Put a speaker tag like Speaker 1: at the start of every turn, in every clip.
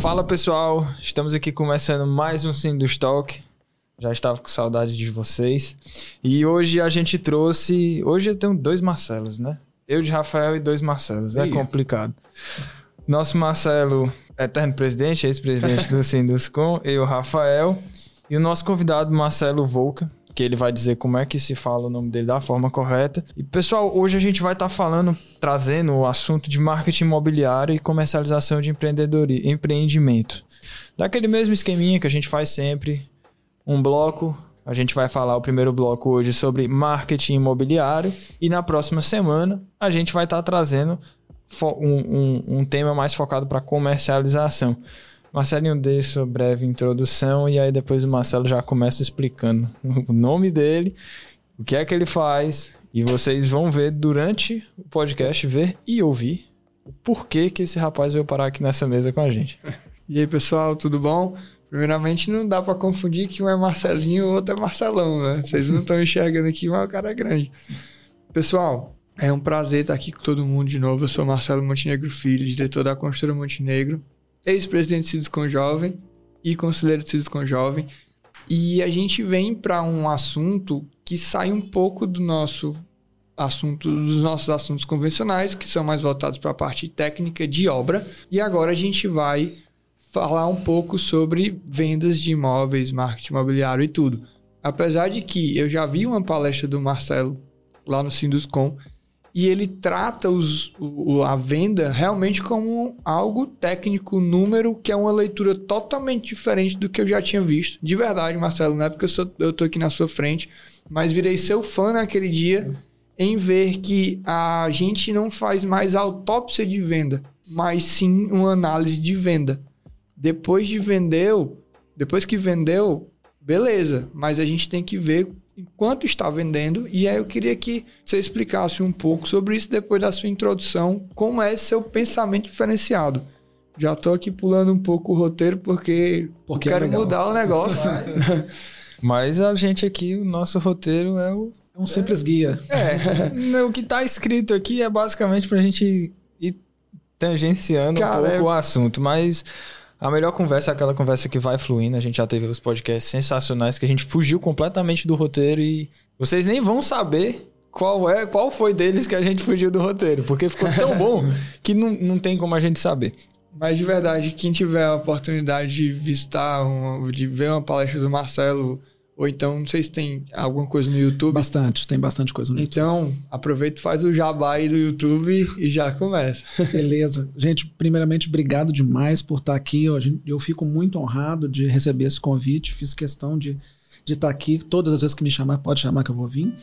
Speaker 1: Fala pessoal, estamos aqui começando mais um Sim do Stock. Já estava com saudade de vocês. E hoje a gente trouxe. Hoje eu tenho dois Marcelos, né? Eu de Rafael e dois Marcelos. É complicado. Nosso Marcelo, eterno presidente, ex-presidente do Sinduscom, eu, Rafael. E o nosso convidado, Marcelo Volca, que ele vai dizer como é que se fala o nome dele da forma correta. E pessoal, hoje a gente vai estar tá falando, trazendo o assunto de marketing imobiliário e comercialização de empreendedorismo, empreendimento. Daquele mesmo esqueminha que a gente faz sempre, um bloco. A gente vai falar o primeiro bloco hoje sobre marketing imobiliário e na próxima semana a gente vai estar tá trazendo um, um, um tema mais focado para comercialização. Marcelinho dê sua breve introdução e aí depois o Marcelo já começa explicando o nome dele, o que é que ele faz e vocês vão ver durante o podcast, ver e ouvir o porquê que esse rapaz veio parar aqui nessa mesa com a gente.
Speaker 2: E aí pessoal, tudo bom? Primeiramente não dá para confundir que um é Marcelinho e o outro é Marcelão, né? Vocês não estão enxergando aqui, mas o cara é grande. Pessoal, é um prazer estar aqui com todo mundo de novo. Eu sou Marcelo Montenegro Filho, diretor da Construtora Montenegro ex-presidente do Cidadão Jovem e conselheiro do Cidadão Jovem. E a gente vem para um assunto que sai um pouco do nosso assunto, dos nossos assuntos convencionais, que são mais voltados para a parte técnica de obra. E agora a gente vai falar um pouco sobre vendas de imóveis, marketing imobiliário e tudo. Apesar de que eu já vi uma palestra do Marcelo lá no Sinduscom e ele trata os, o, a venda realmente como algo técnico, número, que é uma leitura totalmente diferente do que eu já tinha visto. De verdade, Marcelo, não é porque eu, sou, eu tô aqui na sua frente, mas virei seu fã naquele dia em ver que a gente não faz mais autópsia de venda, mas sim uma análise de venda. Depois de vendeu, depois que vendeu, beleza, mas a gente tem que ver enquanto está vendendo. E aí eu queria que você explicasse um pouco sobre isso depois da sua introdução, como é seu pensamento diferenciado. Já estou aqui pulando um pouco o roteiro porque, porque eu é quero é mudar o negócio.
Speaker 1: Mas a gente aqui, o nosso roteiro é o.
Speaker 3: É um simples guia.
Speaker 1: É. o que está escrito aqui é basicamente para a gente ir tangenciando Cara, um pouco é... o assunto. Mas a melhor conversa é aquela conversa que vai fluindo. A gente já teve os podcasts sensacionais que a gente fugiu completamente do roteiro e vocês nem vão saber qual é, qual foi deles que a gente fugiu do roteiro, porque ficou tão bom que não, não tem como a gente saber.
Speaker 2: Mas de verdade, quem tiver a oportunidade de visitar, uma, de ver uma palestra do Marcelo ou então, não sei se tem alguma coisa no YouTube.
Speaker 3: Bastante, tem bastante coisa no
Speaker 2: então, YouTube. Então, aproveita e faz o jabá aí do YouTube e já começa.
Speaker 3: Beleza. Gente, primeiramente, obrigado demais por estar aqui. Eu, eu fico muito honrado de receber esse convite. Fiz questão de, de estar aqui. Todas as vezes que me chamar, pode chamar que eu vou vir.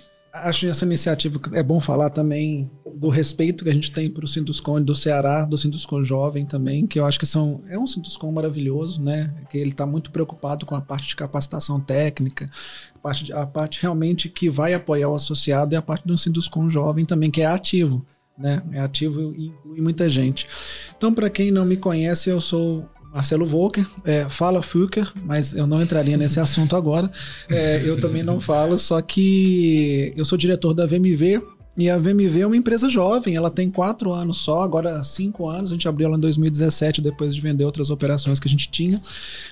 Speaker 3: Acho essa iniciativa é bom falar também do respeito que a gente tem para o Sinduscon do Ceará, do Sinduscon Jovem também, que eu acho que são é um Sinduscon maravilhoso, né? Que ele está muito preocupado com a parte de capacitação técnica, a parte, a parte realmente que vai apoiar o associado e a parte do Sinduscon Jovem também, que é ativo né? É ativo e inclui muita gente. Então, para quem não me conhece, eu sou Marcelo Volker, é, fala Fuker, mas eu não entraria nesse assunto agora. É, eu também não falo, só que eu sou diretor da VMV, e a VMV é uma empresa jovem, ela tem quatro anos só, agora cinco anos. A gente abriu ela em 2017, depois de vender outras operações que a gente tinha.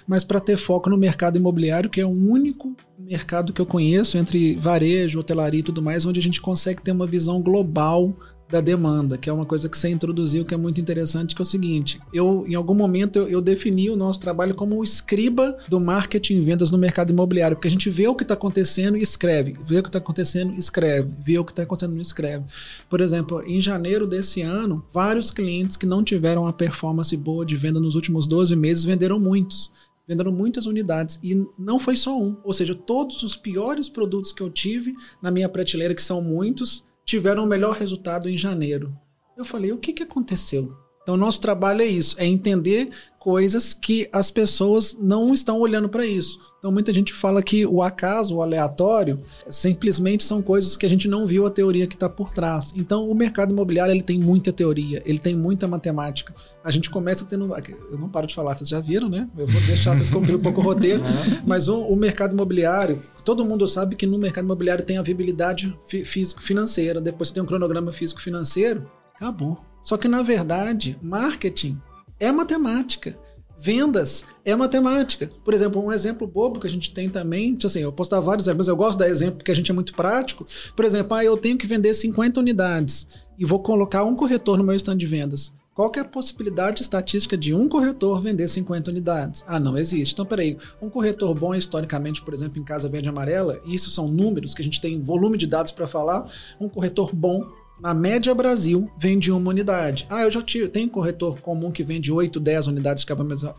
Speaker 3: Mas para ter foco no mercado imobiliário, que é o único mercado que eu conheço, entre varejo, hotelaria e tudo mais, onde a gente consegue ter uma visão global da demanda, que é uma coisa que você introduziu que é muito interessante, que é o seguinte: eu, em algum momento, eu, eu defini o nosso trabalho como o escriba do marketing e vendas no mercado imobiliário, porque a gente vê o que está acontecendo e escreve, vê o que está acontecendo, escreve, vê o que está acontecendo e escreve. Por exemplo, em janeiro desse ano, vários clientes que não tiveram a performance boa de venda nos últimos 12 meses venderam muitos venderam muitas unidades e não foi só um, ou seja, todos os piores produtos que eu tive na minha prateleira, que são muitos, tiveram o melhor resultado em janeiro. Eu falei, o que, que aconteceu? Então, nosso trabalho é isso, é entender coisas que as pessoas não estão olhando para isso. Então, muita gente fala que o acaso, o aleatório, simplesmente são coisas que a gente não viu a teoria que está por trás. Então, o mercado imobiliário ele tem muita teoria, ele tem muita matemática. A gente começa tendo. Eu não paro de falar, vocês já viram, né? Eu vou deixar vocês cumprir um pouco o roteiro. Mas o, o, mercado imobiliário, todo mundo sabe que no mercado imobiliário tem a viabilidade físico-financeira, depois tem um cronograma físico-financeiro, acabou. Só que, na verdade, marketing é matemática. Vendas é matemática. Por exemplo, um exemplo bobo que a gente tem também, assim, eu posso dar vários exemplos, eu gosto de dar exemplo porque a gente é muito prático. Por exemplo, ah, eu tenho que vender 50 unidades e vou colocar um corretor no meu stand de vendas. Qual é a possibilidade estatística de um corretor vender 50 unidades? Ah, não existe. Então, peraí, um corretor bom historicamente, por exemplo, em Casa Verde Amarela, isso são números que a gente tem volume de dados para falar, um corretor bom na média Brasil, vende uma unidade. Ah, eu já tive, tem corretor comum que vende 8, 10 unidades de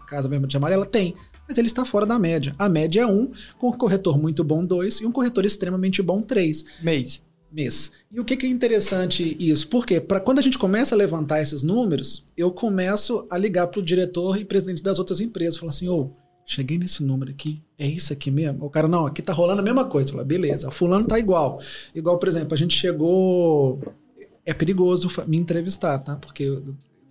Speaker 3: Casa Verde e Amarela? Tem, mas ele está fora da média. A média é 1, com um corretor muito bom 2 e um corretor extremamente bom 3.
Speaker 2: Mês
Speaker 3: mês. E o que, que é interessante isso? Porque para quando a gente começa a levantar esses números, eu começo a ligar para o diretor e presidente das outras empresas, falar assim, ô, oh, cheguei nesse número aqui, é isso aqui mesmo? O cara, não, aqui tá rolando a mesma coisa. Fala, beleza, fulano tá igual. Igual, por exemplo, a gente chegou... É perigoso me entrevistar, tá? Porque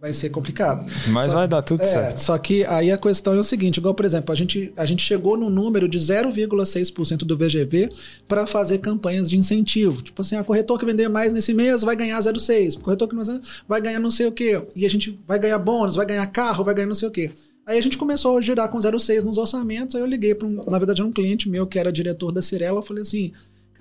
Speaker 3: vai ser complicado.
Speaker 1: Mas
Speaker 3: só,
Speaker 1: vai dar tudo
Speaker 3: é,
Speaker 1: certo.
Speaker 3: Só que aí a questão é o seguinte, igual por exemplo, a gente, a gente chegou no número de 0,6% do VGV para fazer campanhas de incentivo. Tipo assim, a ah, corretor que vender mais nesse mês vai ganhar 0,6, corretor que não vai ganhar não sei o quê. E a gente vai ganhar bônus, vai ganhar carro, vai ganhar não sei o quê. Aí a gente começou a girar com 0,6 nos orçamentos, aí eu liguei para um, na verdade, um cliente meu que era diretor da Cirela, eu falei assim: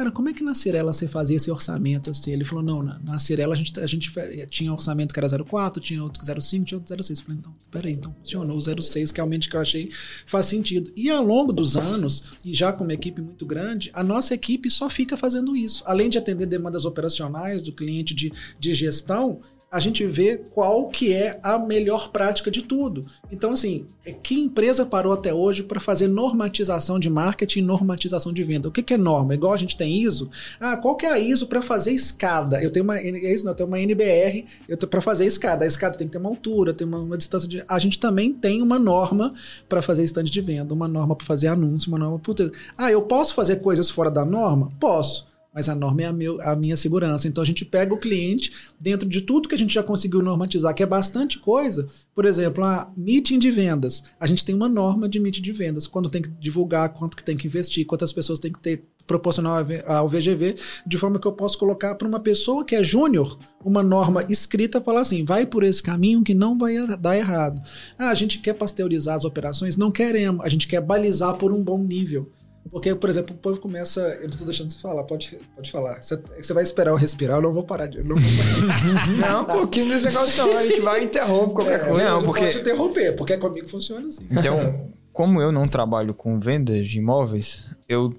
Speaker 3: Cara, como é que na Cirela você fazia esse orçamento assim? Ele falou: não, na, na Cirela a gente, a gente tinha orçamento que era 04, tinha outro que 05, tinha outro 06. Eu falei: então, peraí, então funcionou o 06, que realmente que eu achei faz sentido. E ao longo dos anos, e já com uma equipe muito grande, a nossa equipe só fica fazendo isso. Além de atender demandas operacionais do cliente de, de gestão, a gente vê qual que é a melhor prática de tudo. Então, assim, é que empresa parou até hoje para fazer normatização de marketing e normatização de venda? O que, que é norma? Igual a gente tem ISO. Ah, qual que é a ISO para fazer escada? Eu tenho uma, é isso, não, eu tenho uma NBR para fazer escada. A escada tem que ter uma altura, tem uma, uma distância de. A gente também tem uma norma para fazer estande de venda, uma norma para fazer anúncio, uma norma para. Ah, eu posso fazer coisas fora da norma? Posso mas a norma é a, meu, a, minha segurança. Então a gente pega o cliente dentro de tudo que a gente já conseguiu normatizar, que é bastante coisa. Por exemplo, a meeting de vendas. A gente tem uma norma de meeting de vendas. Quando tem que divulgar, quanto que tem que investir, quantas pessoas tem que ter proporcional ao VGV, de forma que eu posso colocar para uma pessoa que é júnior uma norma escrita falar assim, vai por esse caminho que não vai dar errado. Ah, a gente quer pasteurizar as operações? Não queremos. A gente quer balizar por um bom nível. Porque, por exemplo, o povo começa. Eu não tô deixando você falar, pode, pode falar. Você, você vai esperar eu respirar, eu não vou parar de. Não,
Speaker 2: parar. não um pouquinho desse negócio não. A gente vai interromper qualquer é, coisa.
Speaker 3: Não, porque. Pode interromper, porque comigo funciona assim.
Speaker 1: Então, como eu não trabalho com vendas de imóveis, eu.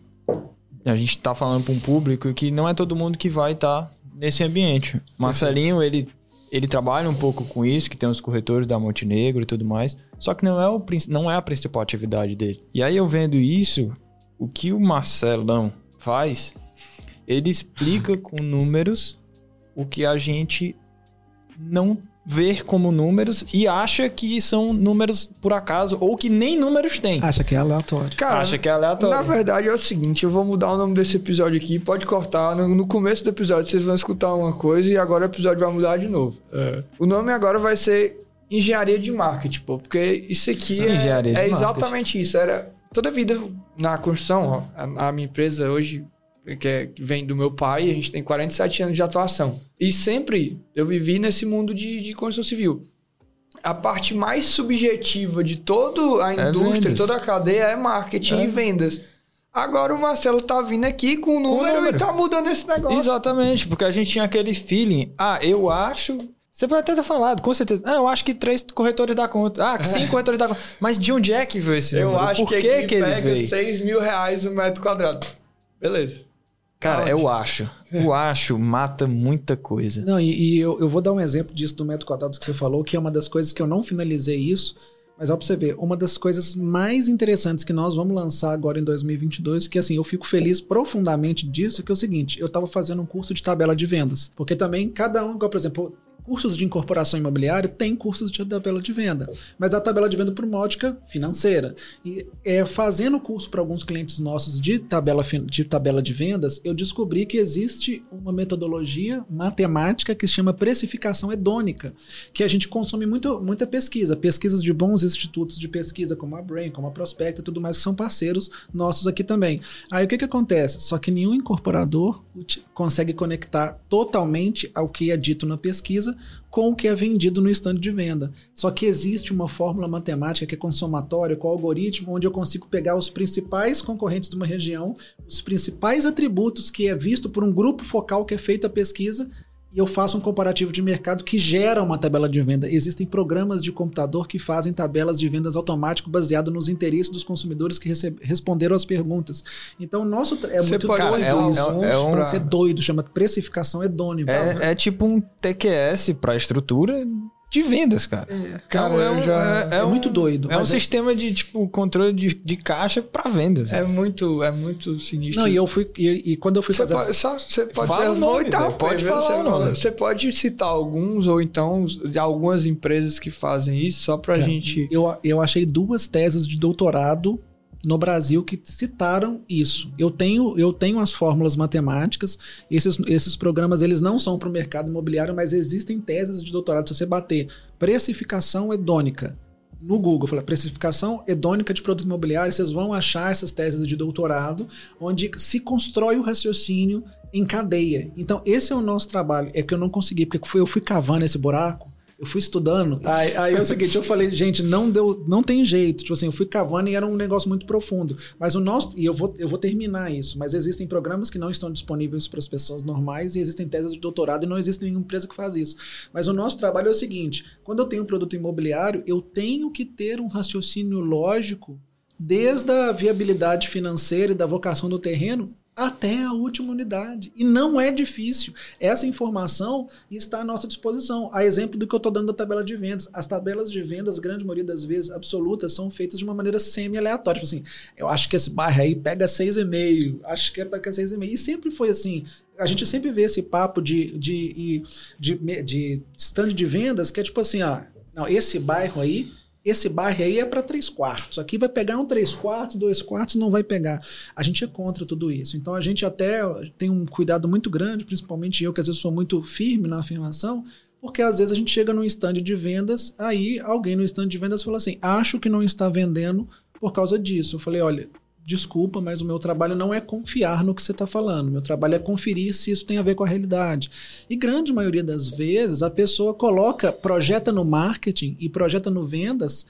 Speaker 1: A gente tá falando para um público que não é todo mundo que vai estar tá nesse ambiente. Marcelinho, ele, ele trabalha um pouco com isso, que tem os corretores da Montenegro e tudo mais. Só que não é, o, não é a principal atividade dele. E aí eu vendo isso, o que o Marcelão faz, ele explica com números o que a gente não vê como números e acha que são números por acaso ou que nem números tem.
Speaker 3: Acha que é aleatório.
Speaker 1: Cara, acha que é aleatório.
Speaker 2: Na verdade é o seguinte, eu vou mudar o nome desse episódio aqui, pode cortar. No, no começo do episódio vocês vão escutar uma coisa e agora o episódio vai mudar de novo. É. O nome agora vai ser Engenharia de Marketing, pô, porque isso aqui Sim, é, é exatamente isso. Era toda a vida na construção, a, a, minha empresa hoje, que, é, que vem do meu pai, a gente tem 47 anos de atuação. E sempre eu vivi nesse mundo de, de construção civil. A parte mais subjetiva de toda a é indústria, é toda a cadeia é marketing é. e vendas. Agora o Marcelo tá vindo aqui com o número, número, e tá mudando esse negócio.
Speaker 1: Exatamente, porque a gente tinha aquele feeling. Ah, eu acho você pode até ter falado, com certeza. Ah, eu acho que três corretores dá conta. Ah, cinco corretores dá conta. Mas de onde é que veio esse
Speaker 2: eu
Speaker 1: número?
Speaker 2: Acho Por que, que, que ele pega veio? 6 mil reais o um metro quadrado. Beleza.
Speaker 1: Cara, eu acho. Eu acho mata muita coisa.
Speaker 3: Não, e, e eu, eu, vou dar um exemplo disso do metro quadrado que você falou, que é uma das coisas que eu não finalizei isso, mas ó pra você ver, uma das coisas mais interessantes que nós vamos lançar agora em 2022, que assim, eu fico feliz profundamente disso, que é o seguinte, eu tava fazendo um curso de tabela de vendas, porque também cada um, igual, por exemplo, cursos de incorporação imobiliária tem cursos de tabela de venda, mas a tabela de venda por uma ótica financeira. E é, fazendo curso para alguns clientes nossos de tabela, de tabela de vendas, eu descobri que existe uma metodologia matemática que se chama precificação hedônica, que a gente consome muito, muita pesquisa, pesquisas de bons institutos de pesquisa como a Brain, como a Prospecta e tudo mais, que são parceiros nossos aqui também. Aí o que, que acontece? Só que nenhum incorporador consegue conectar totalmente ao que é dito na pesquisa com o que é vendido no stand de venda. Só que existe uma fórmula matemática que é consomatória, com algoritmo, onde eu consigo pegar os principais concorrentes de uma região, os principais atributos que é visto por um grupo focal que é feita a pesquisa e eu faço um comparativo de mercado que gera uma tabela de venda. Existem programas de computador que fazem tabelas de vendas automático baseado nos interesses dos consumidores que responderam as perguntas. Então, o nosso é Você muito
Speaker 2: pode doido
Speaker 3: é um,
Speaker 2: isso. É, um,
Speaker 3: é, é doido, chama precificação hedônica.
Speaker 1: É, é tipo um TQS para estrutura de vendas, cara. É,
Speaker 2: cara, é, um, já...
Speaker 3: é, é, muito doido.
Speaker 1: É um sistema de tipo controle de, de caixa para vendas.
Speaker 2: É muito, é muito sinistro.
Speaker 3: Não, e eu fui e, e quando eu fui
Speaker 2: você
Speaker 3: fazer
Speaker 2: pode, só você pode
Speaker 1: Fala o nome,
Speaker 2: então,
Speaker 1: pode falar nome.
Speaker 2: Você pode citar alguns ou então de algumas empresas que fazem isso só pra cara, gente
Speaker 3: Eu eu achei duas teses de doutorado no Brasil que citaram isso. Eu tenho, eu tenho as fórmulas matemáticas, esses, esses programas eles não são para o mercado imobiliário, mas existem teses de doutorado. Se você bater precificação hedônica no Google, fala precificação hedônica de produto imobiliário, vocês vão achar essas teses de doutorado, onde se constrói o raciocínio em cadeia. Então, esse é o nosso trabalho. É que eu não consegui, porque eu fui cavando esse buraco eu fui estudando. Aí, aí é o seguinte, eu falei, gente, não deu, não tem jeito. Tipo assim, eu fui cavando e era um negócio muito profundo. Mas o nosso, e eu vou, eu vou terminar isso, mas existem programas que não estão disponíveis para as pessoas normais e existem teses de doutorado e não existe nenhuma empresa que faz isso. Mas o nosso trabalho é o seguinte, quando eu tenho um produto imobiliário, eu tenho que ter um raciocínio lógico desde a viabilidade financeira e da vocação do terreno até a última unidade. E não é difícil. Essa informação está à nossa disposição. A exemplo do que eu estou dando da tabela de vendas. As tabelas de vendas, grande maioria das vezes, absolutas, são feitas de uma maneira semi-aleatória. Tipo assim, eu acho que esse bairro aí pega 6,5, acho que é pega 6,5. E sempre foi assim. A gente sempre vê esse papo de, de, de, de, de stand de vendas que é tipo assim, ah, não, esse bairro aí esse bairro aí é para três quartos. Aqui vai pegar um três quartos, dois quartos, não vai pegar. A gente é contra tudo isso. Então a gente até tem um cuidado muito grande, principalmente eu, que às vezes sou muito firme na afirmação, porque às vezes a gente chega num stand de vendas, aí alguém no stand de vendas fala assim: acho que não está vendendo por causa disso. Eu falei: olha, desculpa, mas o meu trabalho não é confiar no que você está falando. Meu trabalho é conferir se isso tem a ver com a realidade. E grande maioria das vezes a pessoa coloca, projeta no marketing e projeta no vendas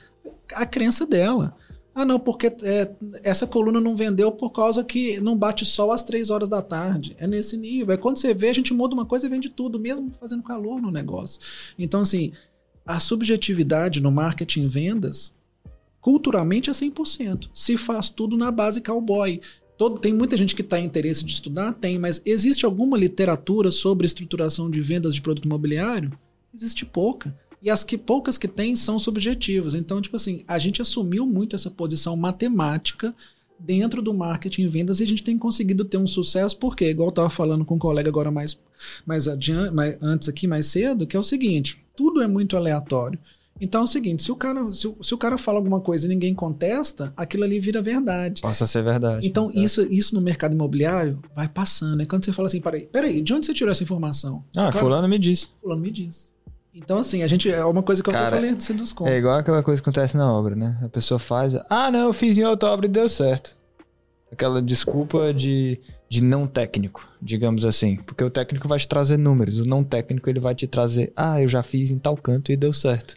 Speaker 3: a crença dela. Ah, não, porque é, essa coluna não vendeu por causa que não bate sol às três horas da tarde. É nesse nível. É quando você vê, a gente muda uma coisa e vende tudo, mesmo fazendo calor no negócio. Então, assim, a subjetividade no marketing e vendas culturalmente é 100%. Se faz tudo na base cowboy. Todo, tem muita gente que está em interesse de estudar? Tem, mas existe alguma literatura sobre estruturação de vendas de produto imobiliário? Existe pouca. E as que poucas que tem são subjetivas. Então, tipo assim, a gente assumiu muito essa posição matemática dentro do marketing e vendas e a gente tem conseguido ter um sucesso, porque, igual eu estava falando com um colega agora mais, mais adiante, mais, antes aqui, mais cedo, que é o seguinte: tudo é muito aleatório. Então é o seguinte, se o cara, se o, se o cara fala alguma coisa e ninguém contesta, aquilo ali vira verdade.
Speaker 1: Passa a ser verdade.
Speaker 3: Então é. isso, isso no mercado imobiliário vai passando. É quando você fala assim, peraí, peraí, de onde você tirou essa informação?
Speaker 1: Ah, claro, fulano me disse.
Speaker 3: Fulano me disse. Então, assim, a gente. É uma coisa que eu
Speaker 1: Cara,
Speaker 3: tô falando sem dos
Speaker 1: contos. É igual aquela coisa que acontece na obra, né? A pessoa faz. Ah, não, eu fiz em outra obra e deu certo. Aquela desculpa de, de não técnico, digamos assim. Porque o técnico vai te trazer números. O não técnico ele vai te trazer. Ah, eu já fiz em tal canto e deu certo.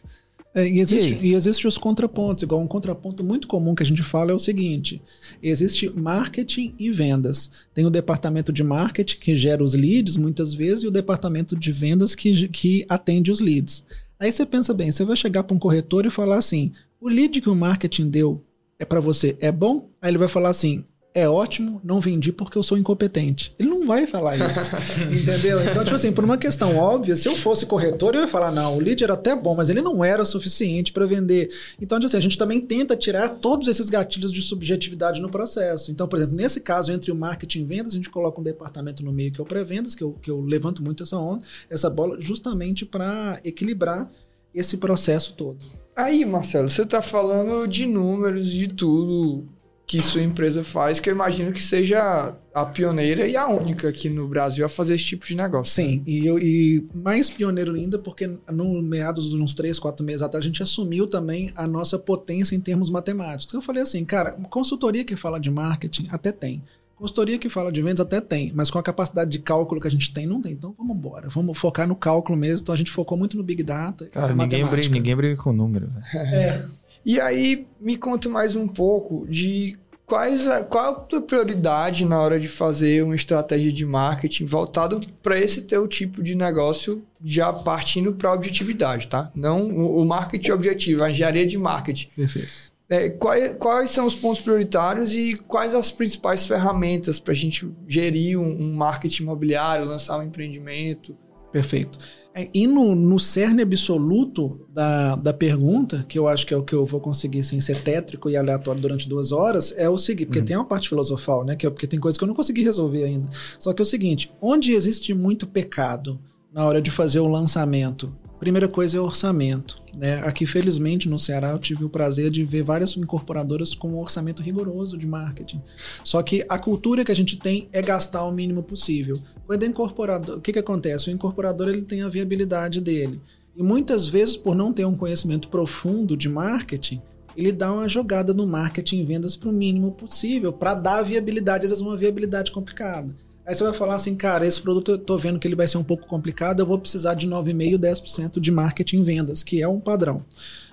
Speaker 3: É, e, existe, e, e existem os contrapontos. Igual um contraponto muito comum que a gente fala é o seguinte: existe marketing e vendas. Tem o departamento de marketing que gera os leads muitas vezes e o departamento de vendas que, que atende os leads. Aí você pensa bem, você vai chegar para um corretor e falar assim: o lead que o marketing deu é para você é bom? Aí ele vai falar assim: é ótimo, não vendi porque eu sou incompetente. Ele não vai falar isso. entendeu? Então, tipo assim, por uma questão óbvia, se eu fosse corretor, eu ia falar: não, o lead era até bom, mas ele não era suficiente para vender. Então, tipo assim, a gente também tenta tirar todos esses gatilhos de subjetividade no processo. Então, por exemplo, nesse caso, entre o marketing e vendas, a gente coloca um departamento no meio que é o pré-vendas, que eu, que eu levanto muito essa onda, essa bola, justamente para equilibrar esse processo todo.
Speaker 2: Aí, Marcelo, você está falando de números, de tudo que sua empresa faz, que eu imagino que seja a pioneira e a única aqui no Brasil a fazer esse tipo de negócio.
Speaker 3: Sim, e, eu, e mais pioneiro ainda, porque no meados de uns 3, 4 meses atrás, a gente assumiu também a nossa potência em termos matemáticos. Eu falei assim, cara, consultoria que fala de marketing até tem. Consultoria que fala de vendas até tem, mas com a capacidade de cálculo que a gente tem, não tem. Então vamos embora. Vamos focar no cálculo mesmo. Então a gente focou muito no Big Data.
Speaker 1: Cara, ninguém briga, ninguém briga com número.
Speaker 2: É. E aí, me conta mais um pouco de quais qual a tua prioridade na hora de fazer uma estratégia de marketing voltado para esse teu tipo de negócio, já partindo para a objetividade, tá? Não o, o marketing objetivo, a engenharia de marketing.
Speaker 3: Perfeito.
Speaker 2: É, quais, quais, são os pontos prioritários e quais as principais ferramentas para a gente gerir um, um, marketing imobiliário, lançar um empreendimento?
Speaker 3: Perfeito. É, e no, no cerne absoluto da, da pergunta, que eu acho que é o que eu vou conseguir sem ser tétrico e aleatório durante duas horas, é o seguinte, porque uhum. tem uma parte filosofal, né? Que é, porque tem coisas que eu não consegui resolver ainda. Só que é o seguinte: onde existe muito pecado na hora de fazer o lançamento Primeira coisa é orçamento. Né? Aqui, felizmente, no Ceará, eu tive o prazer de ver várias incorporadoras com um orçamento rigoroso de marketing. Só que a cultura que a gente tem é gastar o mínimo possível. Quando é incorporador, o que, que acontece? O incorporador ele tem a viabilidade dele. E muitas vezes, por não ter um conhecimento profundo de marketing, ele dá uma jogada no marketing e vendas para o mínimo possível, para dar viabilidade, às vezes uma viabilidade complicada. Aí você vai falar assim, cara, esse produto eu tô vendo que ele vai ser um pouco complicado, eu vou precisar de 9,5%, 10% de marketing em vendas, que é um padrão.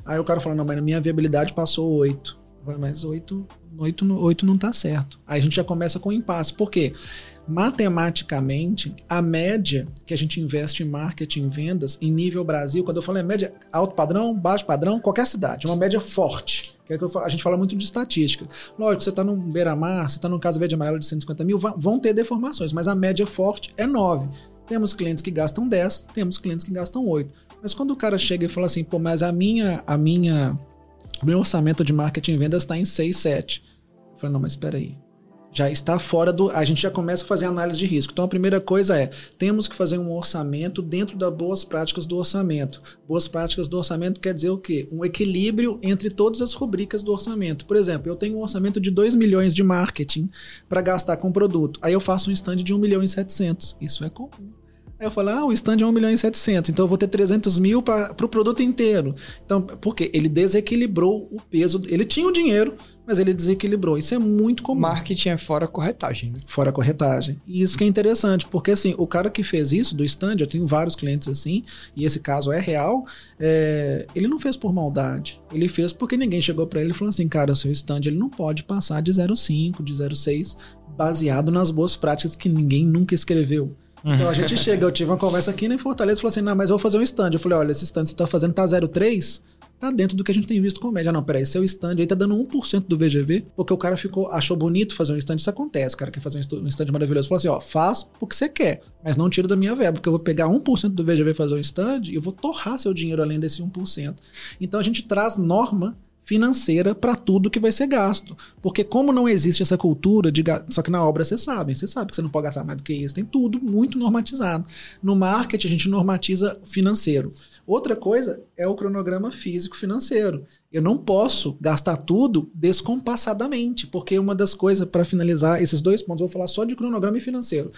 Speaker 3: Aí o cara fala, não, mas na minha viabilidade passou 8%. Mas 8, 8, 8 não tá certo. Aí a gente já começa com impasse. Por quê? Matematicamente, a média que a gente investe em marketing vendas em nível Brasil, quando eu falo é média alto padrão, baixo padrão, qualquer cidade, uma média forte. Que é a gente fala muito de estatística. Lógico, você está num beira-mar, você está num caso verde amarelo de 150 mil, vão ter deformações, mas a média forte é 9. Temos clientes que gastam 10, temos clientes que gastam 8. Mas quando o cara chega e fala assim, pô, mas a minha, a minha, o meu orçamento de marketing e vendas está em 6, 7. Eu falo, não, mas espera aí já está fora do. A gente já começa a fazer análise de risco. Então a primeira coisa é: temos que fazer um orçamento dentro das boas práticas do orçamento. Boas práticas do orçamento quer dizer o quê? Um equilíbrio entre todas as rubricas do orçamento. Por exemplo, eu tenho um orçamento de 2 milhões de marketing para gastar com produto. Aí eu faço um stand de 1 milhão e 700. Isso é comum. Aí eu falo, ah, o stand é 1 milhão e 700, então eu vou ter 300 mil para o pro produto inteiro. Então, por quê? Ele desequilibrou o peso. Ele tinha o dinheiro, mas ele desequilibrou. Isso é muito comum.
Speaker 2: Marketing é fora corretagem. Né?
Speaker 3: Fora corretagem. E isso que é interessante, porque assim, o cara que fez isso do stand, eu tenho vários clientes assim, e esse caso é real, é, ele não fez por maldade. Ele fez porque ninguém chegou para ele e falou assim, cara, seu stand ele não pode passar de 0,5, de 0,6, baseado nas boas práticas que ninguém nunca escreveu. Então a gente chega, eu tive uma conversa aqui em Fortaleza e falou assim: não, mas eu vou fazer um stand. Eu falei: olha, esse stand que você tá fazendo tá 0,3, tá dentro do que a gente tem visto com média. Não, peraí, seu stand aí tá dando 1% do VGV, porque o cara ficou, achou bonito fazer um stand. Isso acontece, o cara quer fazer um stand maravilhoso. Falou assim: ó, faz porque você quer, mas não tira da minha verba, porque eu vou pegar 1% do VGV e fazer um stand e eu vou torrar seu dinheiro além desse 1%. Então a gente traz norma financeira para tudo que vai ser gasto. Porque como não existe essa cultura de só que na obra você sabe, você sabe que você não pode gastar mais do que isso, tem tudo muito normatizado. No marketing a gente normatiza financeiro. Outra coisa é o cronograma físico financeiro. Eu não posso gastar tudo descompassadamente, porque uma das coisas para finalizar esses dois pontos, vou falar só de cronograma e financeiro.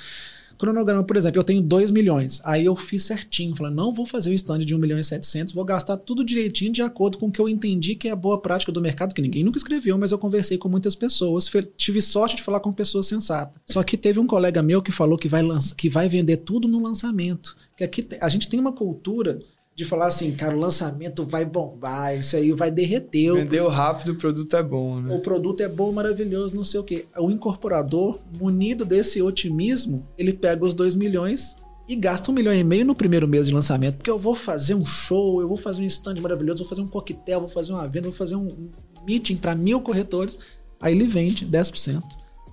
Speaker 3: Cronograma, por exemplo, eu tenho 2 milhões. Aí eu fiz certinho, falei, não vou fazer o stand de 1 milhão e 700, vou gastar tudo direitinho de acordo com o que eu entendi que é a boa prática do mercado, que ninguém nunca escreveu, mas eu conversei com muitas pessoas, tive sorte de falar com pessoas sensatas. Só que teve um colega meu que falou que vai, lança, que vai vender tudo no lançamento. Que aqui a gente tem uma cultura de falar assim, cara, o lançamento vai bombar, isso aí vai derreter.
Speaker 2: Vendeu rápido, o produto é bom, né?
Speaker 3: O produto é bom, maravilhoso, não sei o quê. O incorporador, munido desse otimismo, ele pega os 2 milhões e gasta um milhão e meio no primeiro mês de lançamento, porque eu vou fazer um show, eu vou fazer um stand maravilhoso, vou fazer um coquetel, vou fazer uma venda, vou fazer um meeting para mil corretores. Aí ele vende 10%.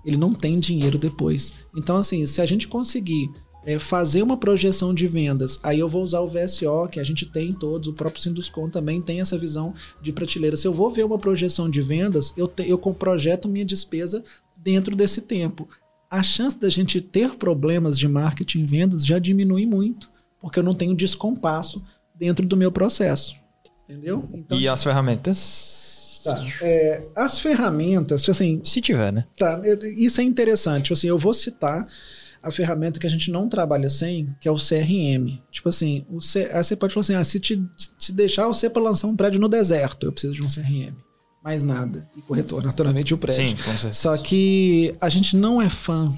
Speaker 3: Ele não tem dinheiro depois. Então, assim, se a gente conseguir é, fazer uma projeção de vendas. Aí eu vou usar o VSO, que a gente tem todos, o próprio Sinduscom também tem essa visão de prateleira. Se eu vou ver uma projeção de vendas, eu, te, eu projeto minha despesa dentro desse tempo. A chance da gente ter problemas de marketing e vendas já diminui muito, porque eu não tenho descompasso dentro do meu processo. Entendeu?
Speaker 1: Então, e as ferramentas?
Speaker 3: Tá. É, as ferramentas, assim.
Speaker 1: Se tiver, né?
Speaker 3: Tá. Isso é interessante. Assim, eu vou citar a ferramenta que a gente não trabalha sem, que é o CRM. Tipo assim, o C... aí você pode falar assim: ah, se te se deixar você para lançar um prédio no deserto, eu preciso de um CRM. mais nada. E corretor, naturalmente, o prédio.
Speaker 1: Sim, com certeza.
Speaker 3: Só que a gente não é fã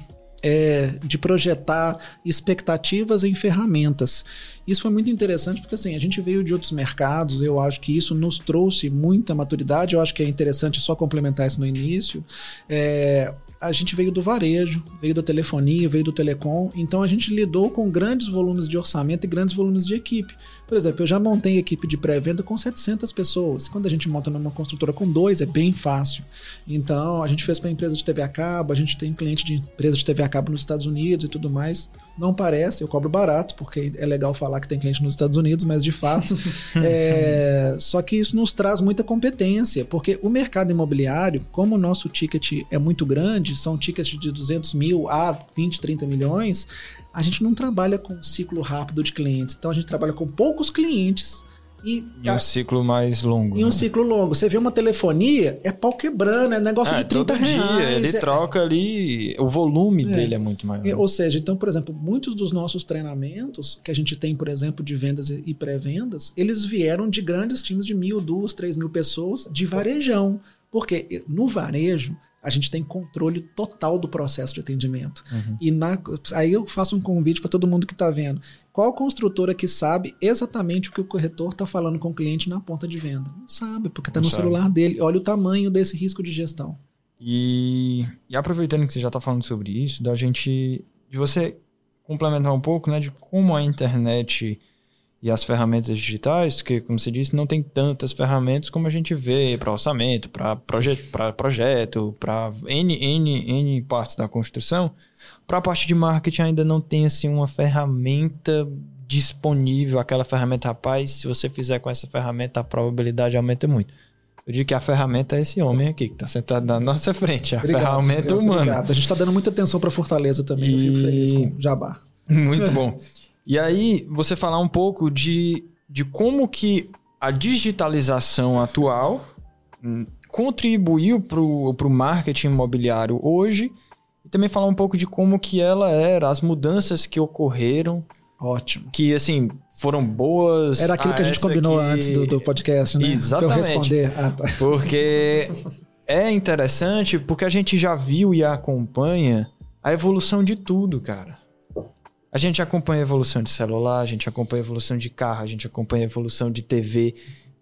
Speaker 3: é, de projetar expectativas em ferramentas. Isso foi muito interessante porque assim, a gente veio de outros mercados, eu acho que isso nos trouxe muita maturidade, eu acho que é interessante só complementar isso no início. É, a gente veio do varejo, veio da telefonia, veio do telecom, então a gente lidou com grandes volumes de orçamento e grandes volumes de equipe. Por exemplo, eu já montei equipe de pré-venda com 700 pessoas. Quando a gente monta numa construtora com dois, é bem fácil. Então, a gente fez para empresa de TV a cabo, a gente tem cliente de empresa de TV a cabo nos Estados Unidos e tudo mais. Não parece, eu cobro barato, porque é legal falar que tem cliente nos Estados Unidos, mas de fato. é... Só que isso nos traz muita competência, porque o mercado imobiliário, como o nosso ticket é muito grande, são tickets de 200 mil a 20, 30 milhões, a gente não trabalha com ciclo rápido de clientes. Então a gente trabalha com poucos clientes e,
Speaker 1: e um ciclo mais longo.
Speaker 3: E um né? ciclo longo. Você vê uma telefonia, é pau quebrando, é negócio é, de 30 todo reais. Dia,
Speaker 1: ele
Speaker 3: é...
Speaker 1: troca ali, o volume é. dele é muito maior.
Speaker 3: Ou seja, então, por exemplo, muitos dos nossos treinamentos que a gente tem, por exemplo, de vendas e pré-vendas, eles vieram de grandes times de mil, duas, três mil pessoas de varejão. Porque no varejo, a gente tem controle total do processo de atendimento. Uhum. E na, aí eu faço um convite para todo mundo que está vendo. Qual construtora que sabe exatamente o que o corretor está falando com o cliente na ponta de venda? Não sabe, porque está no sabe. celular dele. Olha o tamanho desse risco de gestão.
Speaker 1: E, e aproveitando que você já está falando sobre isso, da gente. de você complementar um pouco, né, de como a internet e as ferramentas digitais, que, como você disse, não tem tantas ferramentas como a gente vê para orçamento, para proje projeto, para N, N, N partes da construção. Para a parte de marketing ainda não tem assim, uma ferramenta disponível, aquela ferramenta, rapaz, se você fizer com essa ferramenta, a probabilidade aumenta muito. Eu digo que a ferramenta é esse homem aqui, que está sentado na nossa frente, a obrigado, ferramenta humana. Obrigado.
Speaker 3: A gente está dando muita atenção para Fortaleza também, e... eu fico feliz com o Jabá.
Speaker 1: Muito bom. E aí, você falar um pouco de, de como que a digitalização atual hum, contribuiu para o marketing imobiliário hoje e também falar um pouco de como que ela era, as mudanças que ocorreram.
Speaker 3: Ótimo.
Speaker 1: Que, assim, foram boas.
Speaker 3: Era aquilo que a gente combinou aqui... antes do, do, podcast, né?
Speaker 1: Exatamente.
Speaker 3: Pra eu responder. Ah, tá.
Speaker 1: Porque é interessante, porque a gente já viu e acompanha a evolução de tudo, cara. A gente acompanha a evolução de celular, a gente acompanha a evolução de carro, a gente acompanha a evolução de TV.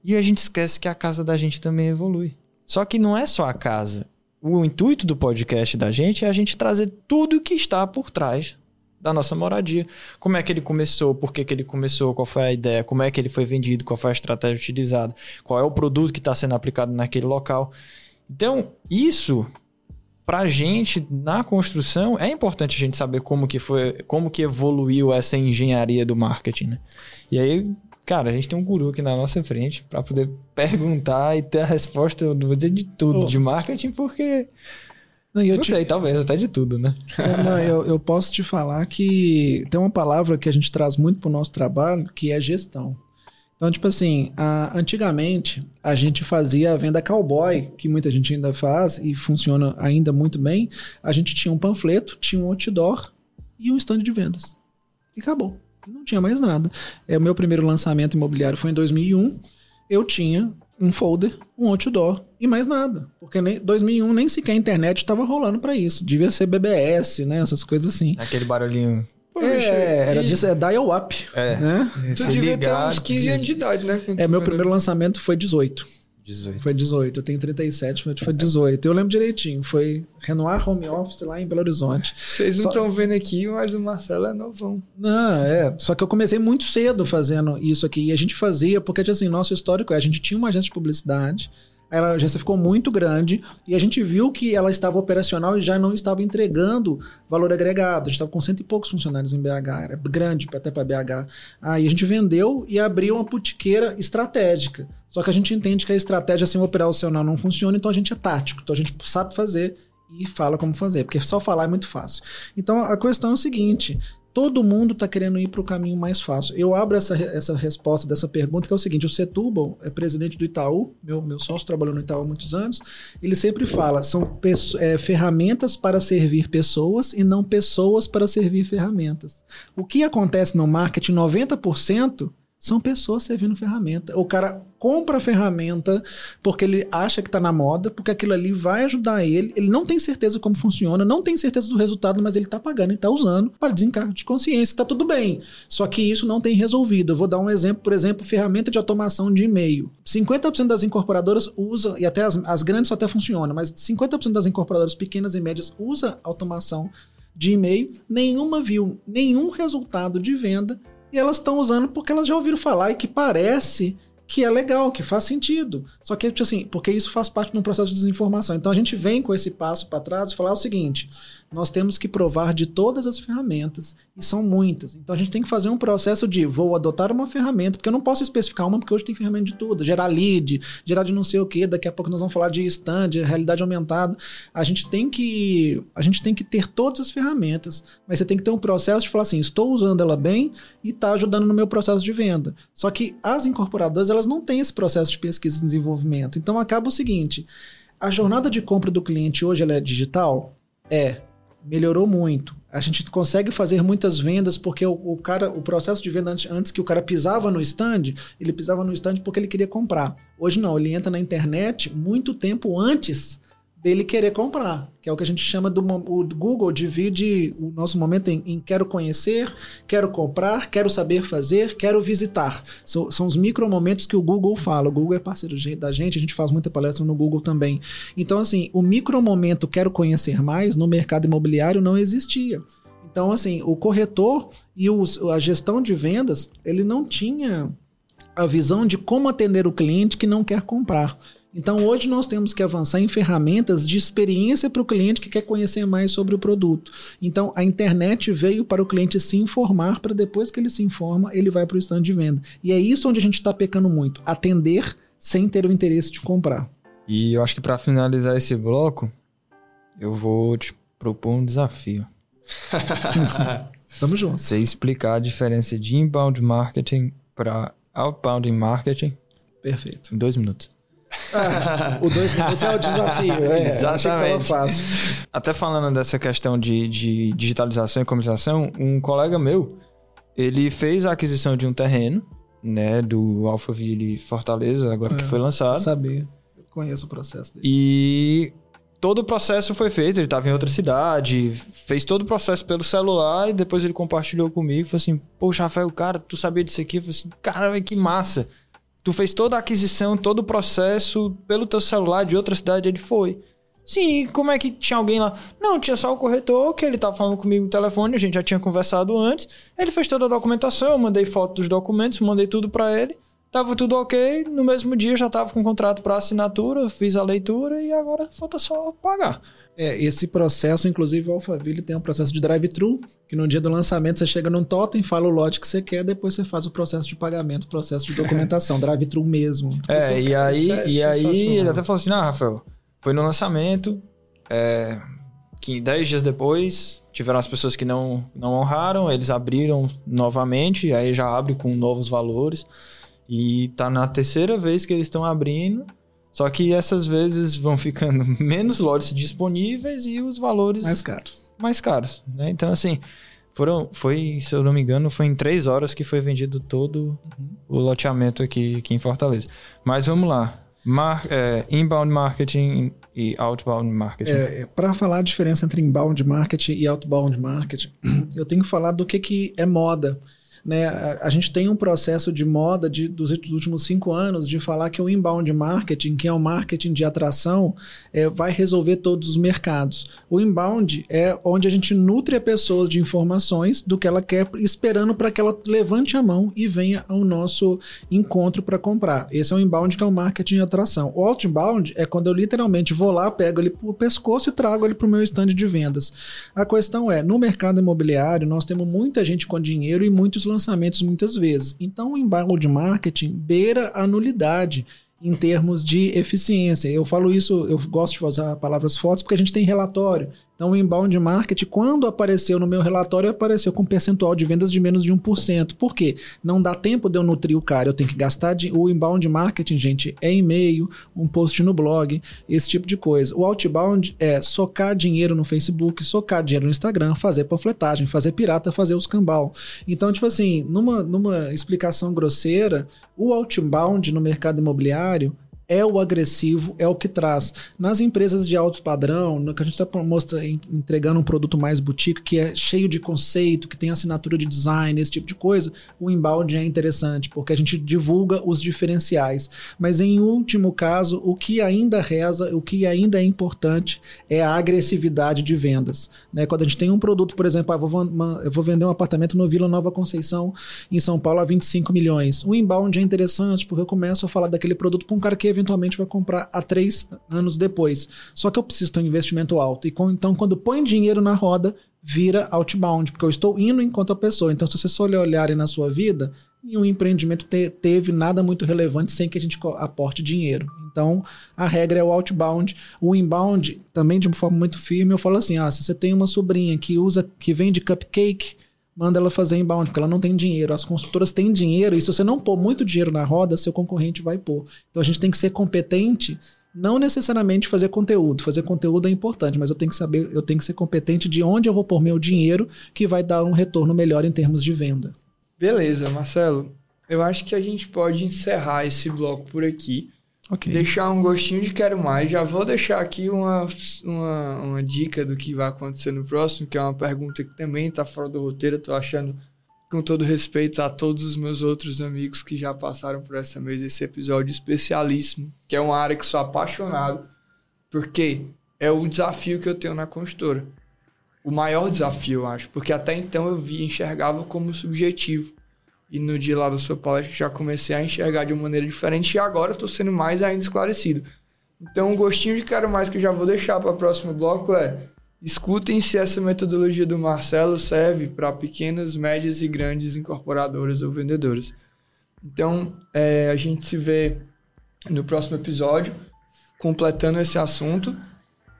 Speaker 1: E a gente esquece que a casa da gente também evolui. Só que não é só a casa. O intuito do podcast da gente é a gente trazer tudo o que está por trás da nossa moradia. Como é que ele começou, por que, que ele começou, qual foi a ideia, como é que ele foi vendido, qual foi a estratégia utilizada, qual é o produto que está sendo aplicado naquele local. Então, isso pra gente na construção é importante a gente saber como que foi, como que evoluiu essa engenharia do marketing, né? E aí, cara, a gente tem um guru aqui na nossa frente para poder perguntar e ter a resposta, eu vou dizer de tudo oh. de marketing, porque não, eu não te... sei, talvez até de tudo, né?
Speaker 3: É, não, eu, eu posso te falar que tem uma palavra que a gente traz muito para o nosso trabalho, que é gestão. Então, tipo assim, a, antigamente a gente fazia a venda cowboy, que muita gente ainda faz e funciona ainda muito bem. A gente tinha um panfleto, tinha um outdoor e um stand de vendas. E acabou. Não tinha mais nada. É, o meu primeiro lançamento imobiliário foi em 2001. Eu tinha um folder, um outdoor e mais nada. Porque em 2001 nem sequer a internet estava rolando para isso. Devia ser BBS, né? Essas coisas assim.
Speaker 1: Aquele barulhinho
Speaker 3: Poxa, é, era disso, é dial-up.
Speaker 1: É.
Speaker 3: Né?
Speaker 2: Tu devia ter uns 15 anos de idade, né?
Speaker 3: É, meu primeiro lançamento foi 18.
Speaker 1: 18.
Speaker 3: Foi 18. Eu tenho 37, mas foi 18. Eu lembro direitinho. Foi Renoir Home Office lá em Belo Horizonte.
Speaker 2: Vocês não estão Só... vendo aqui, mas o Marcelo é novão.
Speaker 3: Não, é. Só que eu comecei muito cedo fazendo isso aqui. E a gente fazia, porque assim, nosso histórico é: a gente tinha uma agência de publicidade a agência ficou muito grande e a gente viu que ela estava operacional e já não estava entregando valor agregado. A gente estava com cento e poucos funcionários em BH, era grande até para BH. Aí a gente vendeu e abriu uma putiqueira estratégica. Só que a gente entende que a estratégia sem operacional não funciona, então a gente é tático, então a gente sabe fazer e fala como fazer, porque só falar é muito fácil. Então a questão é o seguinte: Todo mundo está querendo ir para o caminho mais fácil. Eu abro essa, essa resposta dessa pergunta, que é o seguinte: o Setúbal é presidente do Itaú, meu, meu sócio trabalhou no Itaú há muitos anos. Ele sempre fala: são é, ferramentas para servir pessoas e não pessoas para servir ferramentas. O que acontece no marketing, 90% são pessoas servindo ferramenta. O cara compra a ferramenta porque ele acha que está na moda, porque aquilo ali vai ajudar ele. Ele não tem certeza como funciona, não tem certeza do resultado, mas ele está pagando e está usando para desencargo de consciência. Está tudo bem. Só que isso não tem resolvido. Eu vou dar um exemplo, por exemplo, ferramenta de automação de e-mail. 50% das incorporadoras usam, e até as, as grandes até funcionam, mas 50% das incorporadoras pequenas e médias usa automação de e-mail, nenhuma viu nenhum resultado de venda e elas estão usando porque elas já ouviram falar e que parece que é legal, que faz sentido. Só que, tipo assim, porque isso faz parte de um processo de desinformação. Então a gente vem com esse passo para trás e falar o seguinte: nós temos que provar de todas as ferramentas, e são muitas. Então a gente tem que fazer um processo de vou adotar uma ferramenta, porque eu não posso especificar uma, porque hoje tem ferramenta de tudo, gerar lead, gerar de não sei o que, daqui a pouco nós vamos falar de stand, realidade aumentada. A gente tem que a gente tem que ter todas as ferramentas, mas você tem que ter um processo de falar assim, estou usando ela bem e está ajudando no meu processo de venda. Só que as incorporadoras, elas não têm esse processo de pesquisa e desenvolvimento. Então acaba o seguinte, a jornada de compra do cliente hoje ela é digital? É, melhorou muito. A gente consegue fazer muitas vendas porque o, o, cara, o processo de venda antes, antes que o cara pisava no stand, ele pisava no stand porque ele queria comprar. Hoje não, ele entra na internet muito tempo antes dele querer comprar, que é o que a gente chama do o Google divide o nosso momento em, em quero conhecer, quero comprar, quero saber fazer, quero visitar. São, são os micro momentos que o Google fala. O Google é parceiro da gente, a gente faz muita palestra no Google também. Então, assim, o micro momento quero conhecer mais no mercado imobiliário não existia. Então, assim, o corretor e os, a gestão de vendas, ele não tinha a visão de como atender o cliente que não quer comprar. Então hoje nós temos que avançar em ferramentas de experiência para o cliente que quer conhecer mais sobre o produto. Então a internet veio para o cliente se informar, para depois que ele se informa, ele vai para o stand de venda. E é isso onde a gente está pecando muito: atender sem ter o interesse de comprar.
Speaker 1: E eu acho que para finalizar esse bloco, eu vou te propor um desafio.
Speaker 3: Vamos juntos.
Speaker 1: Você explicar a diferença de inbound marketing para outbound marketing.
Speaker 3: Perfeito.
Speaker 1: Em dois minutos.
Speaker 3: O dois minutos é o desafio. É, Exatamente. fácil.
Speaker 1: Até falando dessa questão de, de digitalização e comercialização, um colega meu, ele fez a aquisição de um terreno, né, do Alphaville Fortaleza, agora é, que foi lançado.
Speaker 3: Sabia. Eu conheço o processo dele.
Speaker 1: E todo o processo foi feito, ele estava em outra cidade, fez todo o processo pelo celular e depois ele compartilhou comigo, falou assim, poxa, Rafael, cara, tu sabia disso aqui? Eu falei assim, cara, que massa. Tu fez toda a aquisição, todo o processo pelo teu celular de outra cidade, ele foi. Sim, como é que tinha alguém lá? Não, tinha só o corretor, que ele tava falando comigo no telefone, a gente já tinha conversado antes. Ele fez toda a documentação, eu mandei foto dos documentos, mandei tudo para ele. Tava tudo ok, no mesmo dia já tava com o contrato para assinatura, fiz a leitura e agora falta só pagar.
Speaker 3: É, esse processo, inclusive, o Alphaville tem um processo de drive-thru, que no dia do lançamento você chega num totem, fala o lote que você quer, depois você faz o processo de pagamento, processo de documentação, drive-thru mesmo.
Speaker 1: É, e aí, é e aí ele até falou assim, ah, Rafael, foi no lançamento, é, que dez dias depois tiveram as pessoas que não, não honraram, eles abriram novamente, aí já abre com novos valores, e tá na terceira vez que eles estão abrindo, só que essas vezes vão ficando menos lotes disponíveis e os valores
Speaker 3: mais caros.
Speaker 1: Mais caros, né? Então assim, foram, foi, se eu não me engano, foi em três horas que foi vendido todo uhum. o loteamento aqui, aqui em Fortaleza. Mas vamos lá. Mar, é, inbound marketing e outbound marketing.
Speaker 3: É, é Para falar a diferença entre inbound marketing e outbound marketing, eu tenho que falar do que, que é moda. Né? A, a gente tem um processo de moda de, dos, últimos cinco anos de falar que o inbound marketing, que é o marketing de atração, é, vai resolver todos os mercados. O inbound é onde a gente nutre a pessoa de informações do que ela quer, esperando para que ela levante a mão e venha ao nosso encontro para comprar. Esse é o inbound, que é o marketing de atração. O outbound é quando eu literalmente vou lá, pego ele o pescoço e trago ele para o meu stand de vendas. A questão é, no mercado imobiliário, nós temos muita gente com dinheiro e muitos lançamentos muitas vezes. Então, o inbound marketing beira a nulidade em termos de eficiência. Eu falo isso, eu gosto de usar palavras fortes porque a gente tem relatório. Então, o inbound marketing, quando apareceu no meu relatório, apareceu com percentual de vendas de menos de 1%. Por quê? Não dá tempo de eu nutrir o cara, eu tenho que gastar. De... O inbound marketing, gente, é e-mail, um post no blog, esse tipo de coisa. O outbound é socar dinheiro no Facebook, socar dinheiro no Instagram, fazer panfletagem, fazer pirata, fazer os cambal. Então, tipo assim, numa, numa explicação grosseira, o outbound no mercado imobiliário é o agressivo, é o que traz. Nas empresas de alto padrão, no que a gente está entregando um produto mais boutique, que é cheio de conceito, que tem assinatura de design, esse tipo de coisa, o inbound é interessante, porque a gente divulga os diferenciais. Mas em último caso, o que ainda reza, o que ainda é importante é a agressividade de vendas. Né? Quando a gente tem um produto, por exemplo, ah, vou, eu vou vender um apartamento no Vila Nova Conceição, em São Paulo, a 25 milhões. O inbound é interessante, porque eu começo a falar daquele produto para um cara que eventualmente vai comprar a três anos depois. Só que eu preciso ter um investimento alto. E com, então, quando põe dinheiro na roda, vira outbound, porque eu estou indo enquanto a pessoa. Então, se você só olharem na sua vida, nenhum empreendimento te, teve nada muito relevante sem que a gente aporte dinheiro. Então, a regra é o outbound. O inbound, também de uma forma muito firme, eu falo assim: ah, se você tem uma sobrinha que usa, que vende cupcake manda ela fazer inbound, porque ela não tem dinheiro. As construtoras têm dinheiro, e se você não pôr muito dinheiro na roda, seu concorrente vai pôr. Então a gente tem que ser competente, não necessariamente fazer conteúdo. Fazer conteúdo é importante, mas eu tenho que saber, eu tenho que ser competente de onde eu vou pôr meu dinheiro, que vai dar um retorno melhor em termos de venda.
Speaker 2: Beleza, Marcelo. Eu acho que a gente pode encerrar esse bloco por aqui.
Speaker 3: Okay.
Speaker 2: Deixar um gostinho de quero mais. Já vou deixar aqui uma, uma, uma dica do que vai acontecer no próximo, que é uma pergunta que também está fora do roteiro. Estou achando, com todo respeito a todos os meus outros amigos que já passaram por essa mesa, esse episódio especialíssimo, que é uma área que sou apaixonado, porque é o desafio que eu tenho na construtora. O maior desafio, eu acho, porque até então eu via, enxergava como subjetivo e no dia lá da sua palestra já comecei a enxergar de uma maneira diferente e agora estou sendo mais ainda esclarecido. Então, um gostinho de quero mais que eu já vou deixar para o próximo bloco é: escutem se essa metodologia do Marcelo serve para pequenas, médias e grandes incorporadoras ou vendedoras. Então, é, a gente se vê no próximo episódio, completando esse assunto.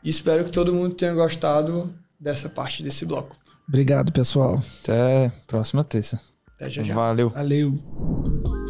Speaker 2: E espero que todo mundo tenha gostado dessa parte desse bloco.
Speaker 3: Obrigado, pessoal.
Speaker 1: Até próxima terça.
Speaker 2: Até já, já.
Speaker 1: Valeu.
Speaker 3: Valeu.